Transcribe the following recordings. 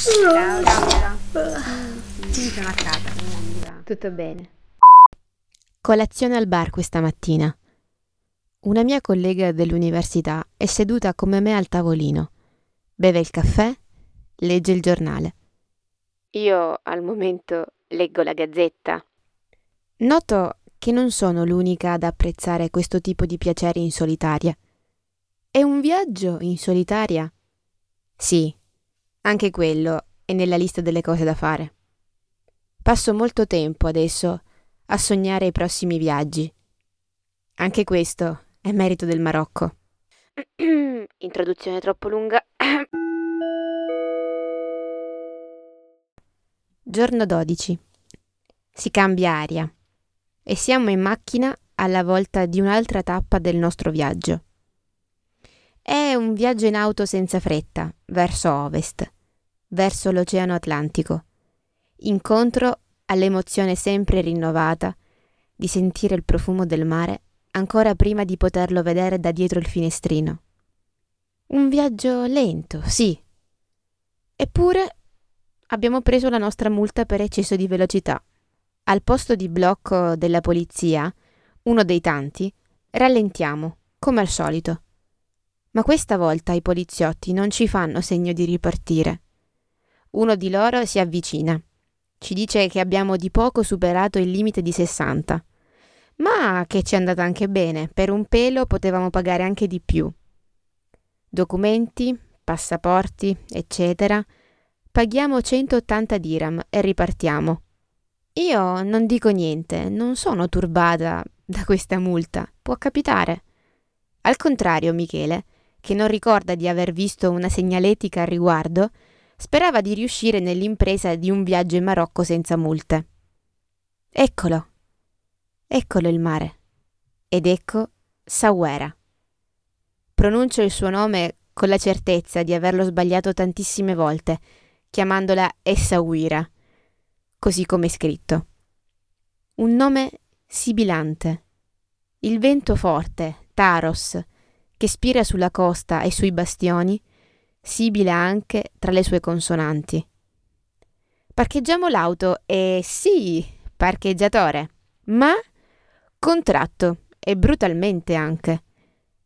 Ciao, ciao. Sì, sono a casa. Tutto bene. Colazione al bar questa mattina. Una mia collega dell'università è seduta come me al tavolino. Beve il caffè, legge il giornale. Io al momento leggo la gazzetta. Noto che non sono l'unica ad apprezzare questo tipo di piacere in solitaria. È un viaggio in solitaria? Sì, anche quello è nella lista delle cose da fare. Passo molto tempo adesso a sognare i prossimi viaggi. Anche questo è merito del Marocco. Introduzione troppo lunga. Giorno 12. Si cambia aria e siamo in macchina alla volta di un'altra tappa del nostro viaggio. È un viaggio in auto senza fretta, verso ovest, verso l'Oceano Atlantico, incontro all'emozione sempre rinnovata di sentire il profumo del mare ancora prima di poterlo vedere da dietro il finestrino. Un viaggio lento, sì. Eppure abbiamo preso la nostra multa per eccesso di velocità. Al posto di blocco della polizia, uno dei tanti, rallentiamo, come al solito. Ma questa volta i poliziotti non ci fanno segno di ripartire. Uno di loro si avvicina. Ci dice che abbiamo di poco superato il limite di 60 ma che ci è andata anche bene, per un pelo potevamo pagare anche di più. Documenti, passaporti, eccetera. Paghiamo 180 dirham e ripartiamo. Io non dico niente, non sono turbata da questa multa, può capitare. Al contrario, Michele, che non ricorda di aver visto una segnaletica al riguardo, sperava di riuscire nell'impresa di un viaggio in Marocco senza multe. Eccolo, Eccolo il mare. Ed ecco Sawera. Pronuncio il suo nome con la certezza di averlo sbagliato tantissime volte, chiamandola Essaouira, così come è scritto. Un nome sibilante. Il vento forte, Taros, che spira sulla costa e sui bastioni, sibila anche tra le sue consonanti. Parcheggiamo l'auto e sì, parcheggiatore, ma Contratto, e brutalmente anche.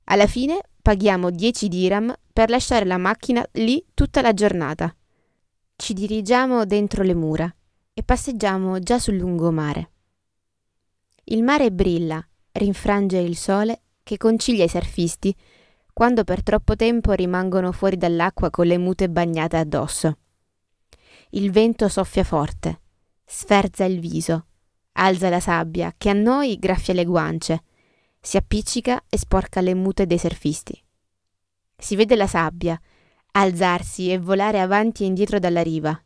Alla fine paghiamo 10 dirham per lasciare la macchina lì tutta la giornata. Ci dirigiamo dentro le mura e passeggiamo già sul lungomare. Il mare brilla, rinfrange il sole che concilia i surfisti quando per troppo tempo rimangono fuori dall'acqua con le mute bagnate addosso. Il vento soffia forte, sferza il viso, alza la sabbia che a noi graffia le guance, si appiccica e sporca le mute dei surfisti. Si vede la sabbia alzarsi e volare avanti e indietro dalla riva.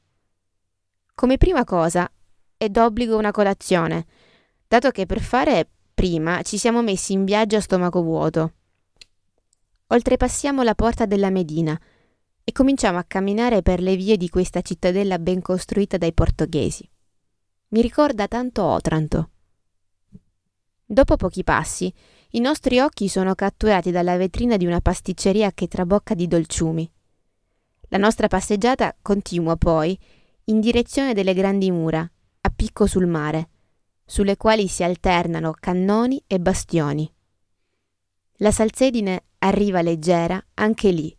Come prima cosa è d'obbligo una colazione, dato che per fare prima ci siamo messi in viaggio a stomaco vuoto. Oltrepassiamo la porta della Medina e cominciamo a camminare per le vie di questa cittadella ben costruita dai portoghesi. Mi ricorda tanto Otranto. Dopo pochi passi, i nostri occhi sono catturati dalla vetrina di una pasticceria che trabocca di dolciumi. La nostra passeggiata continua poi in direzione delle grandi mura, a picco sul mare, sulle quali si alternano cannoni e bastioni. La salsedine arriva leggera anche lì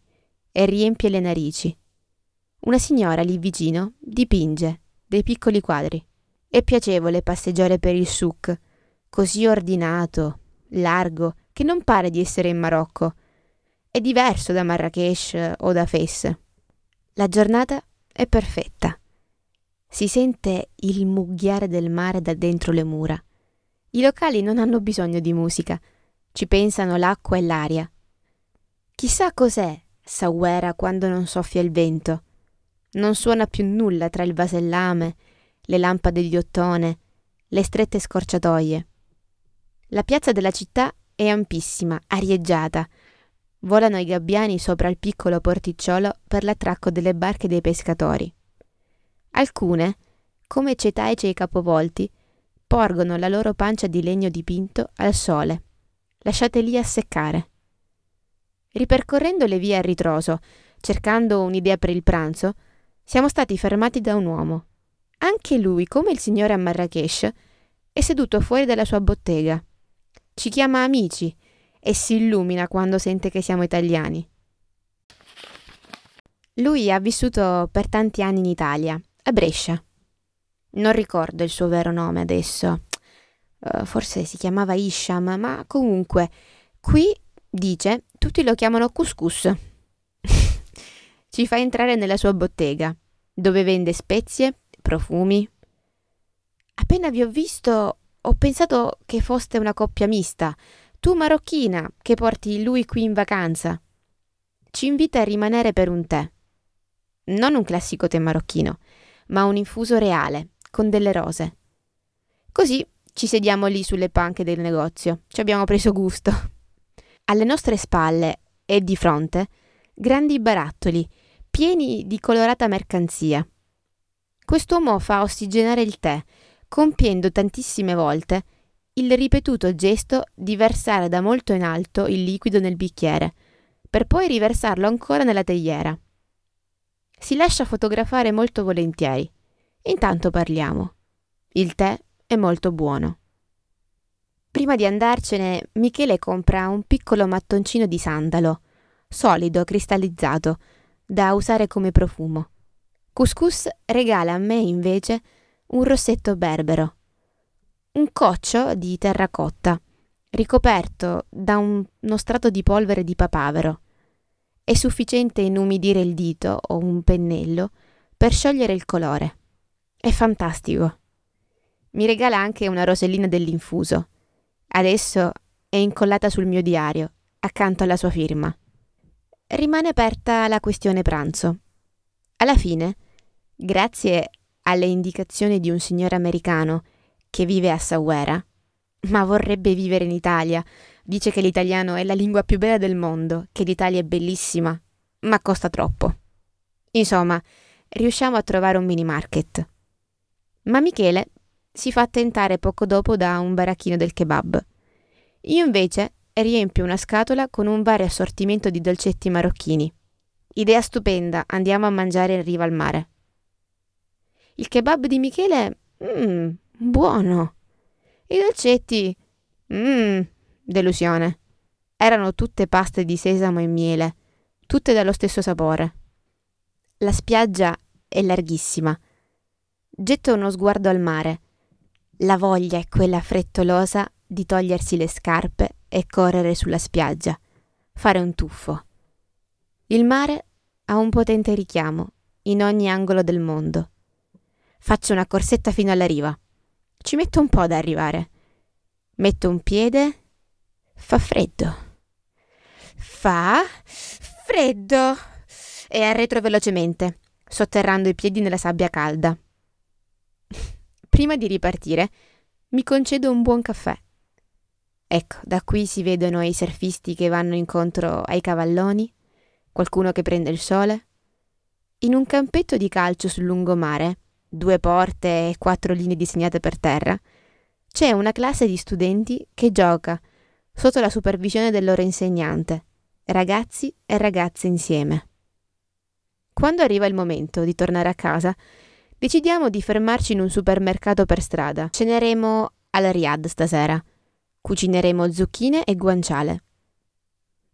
e riempie le narici. Una signora lì vicino dipinge dei piccoli quadri. È piacevole passeggiare per il souk, così ordinato, largo, che non pare di essere in Marocco. È diverso da Marrakesh o da Fes. La giornata è perfetta. Si sente il mugghiare del mare da dentro le mura. I locali non hanno bisogno di musica, ci pensano l'acqua e l'aria. Chissà cos'è Sawera quando non soffia il vento. Non suona più nulla tra il vasellame le lampade di ottone, le strette scorciatoie. La piazza della città è ampissima, arieggiata. Volano i gabbiani sopra il piccolo porticciolo per l'attracco delle barche dei pescatori. Alcune, come cetaici e capovolti, porgono la loro pancia di legno dipinto al sole, lasciate lì a seccare. Ripercorrendo le vie a ritroso, cercando un'idea per il pranzo, siamo stati fermati da un uomo. Anche lui, come il signore a Marrakesh, è seduto fuori dalla sua bottega. Ci chiama amici e si illumina quando sente che siamo italiani. Lui ha vissuto per tanti anni in Italia, a Brescia. Non ricordo il suo vero nome adesso. Uh, forse si chiamava Isham, ma comunque qui dice tutti lo chiamano couscous. Ci fa entrare nella sua bottega, dove vende spezie, profumi. Appena vi ho visto, ho pensato che foste una coppia mista, tu marocchina che porti lui qui in vacanza. Ci invita a rimanere per un tè non un classico tè marocchino, ma un infuso reale, con delle rose. Così ci sediamo lì sulle panche del negozio, ci abbiamo preso gusto. Alle nostre spalle e di fronte grandi barattoli, pieni di colorata mercanzia. Quest'uomo fa ossigenare il tè, compiendo tantissime volte il ripetuto gesto di versare da molto in alto il liquido nel bicchiere, per poi riversarlo ancora nella teiera. Si lascia fotografare molto volentieri. Intanto parliamo. Il tè è molto buono. Prima di andarcene, Michele compra un piccolo mattoncino di sandalo, solido, cristallizzato, da usare come profumo. Couscous regala a me invece un rossetto berbero, un coccio di terracotta, ricoperto da un, uno strato di polvere di papavero, è sufficiente inumidire il dito o un pennello per sciogliere il colore. È fantastico. Mi regala anche una rosellina dell'infuso. Adesso è incollata sul mio diario, accanto alla sua firma. Rimane aperta la questione pranzo. Alla fine, grazie alle indicazioni di un signore americano che vive a Sawera, ma vorrebbe vivere in Italia Dice che l'italiano è la lingua più bella del mondo, che l'Italia è bellissima, ma costa troppo. Insomma, riusciamo a trovare un mini market. Ma Michele si fa tentare poco dopo da un baracchino del kebab. Io invece riempio una scatola con un vario assortimento di dolcetti marocchini. Idea stupenda, andiamo a mangiare in riva al mare. Il kebab di Michele, mmm, buono. I dolcetti, mmm, Delusione. Erano tutte paste di sesamo e miele, tutte dallo stesso sapore. La spiaggia è larghissima. Getto uno sguardo al mare. La voglia è quella frettolosa di togliersi le scarpe e correre sulla spiaggia, fare un tuffo. Il mare ha un potente richiamo in ogni angolo del mondo. Faccio una corsetta fino alla riva. Ci metto un po' ad arrivare. Metto un piede Fa freddo. Fa freddo. E arretro velocemente, sotterrando i piedi nella sabbia calda. Prima di ripartire, mi concedo un buon caffè. Ecco, da qui si vedono i surfisti che vanno incontro ai cavalloni, qualcuno che prende il sole. In un campetto di calcio sul lungomare, due porte e quattro linee disegnate per terra, c'è una classe di studenti che gioca sotto la supervisione del loro insegnante, ragazzi e ragazze insieme. Quando arriva il momento di tornare a casa, decidiamo di fermarci in un supermercato per strada. Ceneremo al Riyadh stasera. Cucineremo zucchine e guanciale.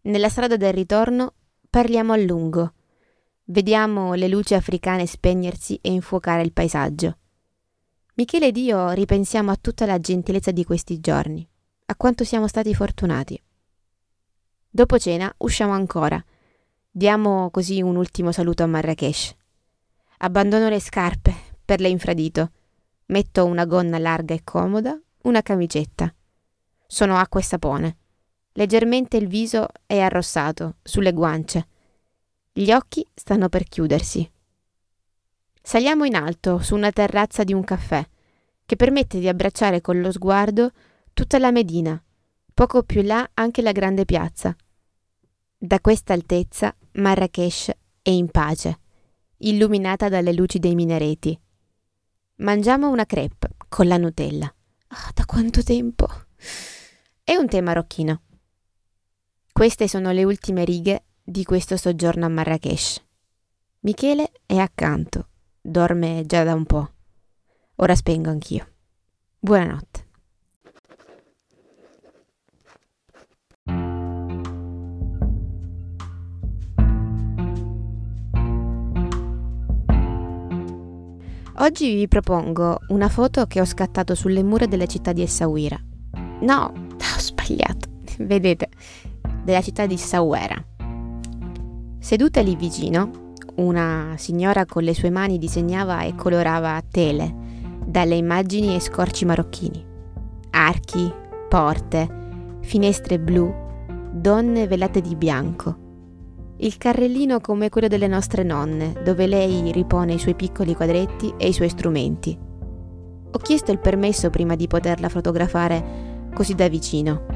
Nella strada del ritorno parliamo a lungo. Vediamo le luci africane spegnersi e infuocare il paesaggio. Michele ed io ripensiamo a tutta la gentilezza di questi giorni a quanto siamo stati fortunati. Dopo cena usciamo ancora. Diamo così un ultimo saluto a Marrakesh. Abbandono le scarpe per le infradito. Metto una gonna larga e comoda, una camicetta. Sono acqua e sapone. Leggermente il viso è arrossato, sulle guance. Gli occhi stanno per chiudersi. Saliamo in alto, su una terrazza di un caffè, che permette di abbracciare con lo sguardo tutta la Medina, poco più là anche la grande piazza. Da questa altezza Marrakesh è in pace, illuminata dalle luci dei minareti. Mangiamo una crepe con la Nutella. Ah, da quanto tempo! È un tè marocchino. Queste sono le ultime righe di questo soggiorno a Marrakesh. Michele è accanto, dorme già da un po'. Ora spengo anch'io. Buonanotte. Oggi vi propongo una foto che ho scattato sulle mura della città di Essaouira. No, ho sbagliato. Vedete, della città di Essaouira. Seduta lì vicino, una signora con le sue mani disegnava e colorava tele dalle immagini e scorci marocchini. Archi, porte, finestre blu, donne velate di bianco il carrellino come quello delle nostre nonne, dove lei ripone i suoi piccoli quadretti e i suoi strumenti. Ho chiesto il permesso prima di poterla fotografare così da vicino,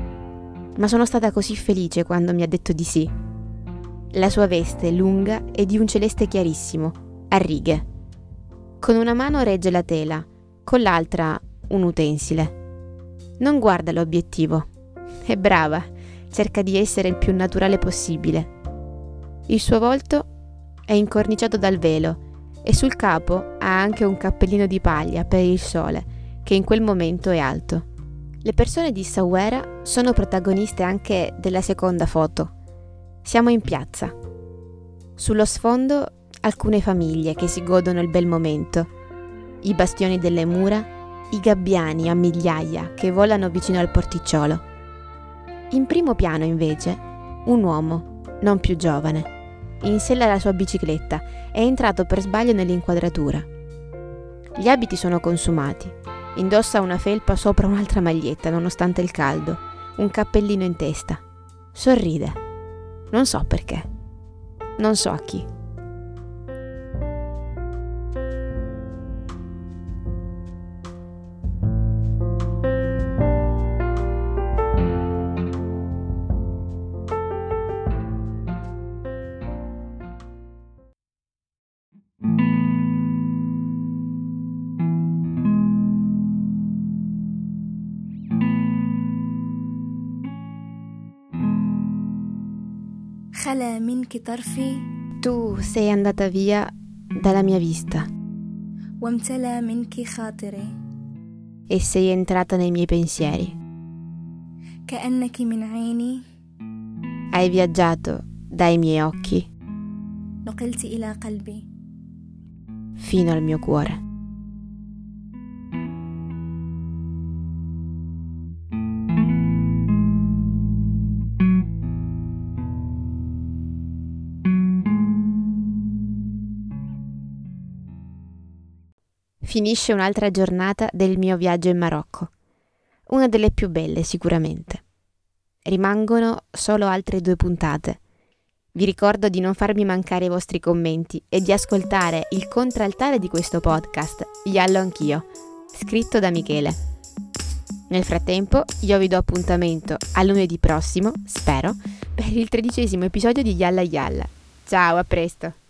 ma sono stata così felice quando mi ha detto di sì. La sua veste lunga è di un celeste chiarissimo, a righe. Con una mano regge la tela, con l'altra un utensile. Non guarda l'obiettivo. È brava, cerca di essere il più naturale possibile il suo volto è incorniciato dal velo e sul capo ha anche un cappellino di paglia per il sole, che in quel momento è alto. Le persone di Sawera sono protagoniste anche della seconda foto. Siamo in piazza. Sullo sfondo alcune famiglie che si godono il bel momento. I bastioni delle mura, i gabbiani a migliaia che volano vicino al porticciolo. In primo piano invece un uomo, non più giovane in sella alla sua bicicletta è entrato per sbaglio nell'inquadratura. Gli abiti sono consumati. Indossa una felpa sopra un'altra maglietta, nonostante il caldo, un cappellino in testa. Sorride. Non so perché. Non so a chi. Tu sei andata via dalla mia vista. E sei entrata nei miei pensieri. Hai viaggiato dai miei occhi. Fino al mio cuore. Finisce un'altra giornata del mio viaggio in Marocco, una delle più belle sicuramente. Rimangono solo altre due puntate. Vi ricordo di non farmi mancare i vostri commenti e di ascoltare il contraltare di questo podcast, Yallo Anch'io, scritto da Michele. Nel frattempo, io vi do appuntamento a lunedì prossimo, spero, per il tredicesimo episodio di Yalla Yalla. Ciao, a presto!